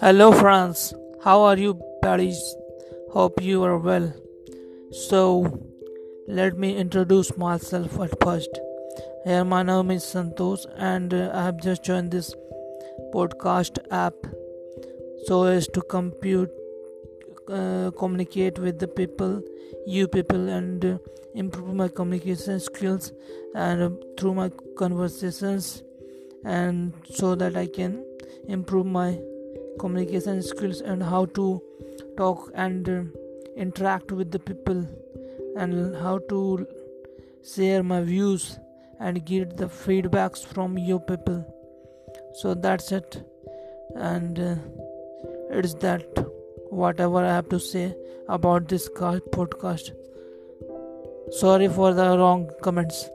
Hello, friends. How are you, buddies? Hope you are well. So, let me introduce myself at first. Here, my name is Santosh, and uh, I have just joined this podcast app so as to compute, uh, communicate with the people, you people, and uh, improve my communication skills and uh, through my conversations, and so that I can improve my communication skills and how to talk and uh, interact with the people and how to share my views and get the feedbacks from you people. So that's it. And uh, it's that whatever i have to say about this podcast. Sorry for the wrong comments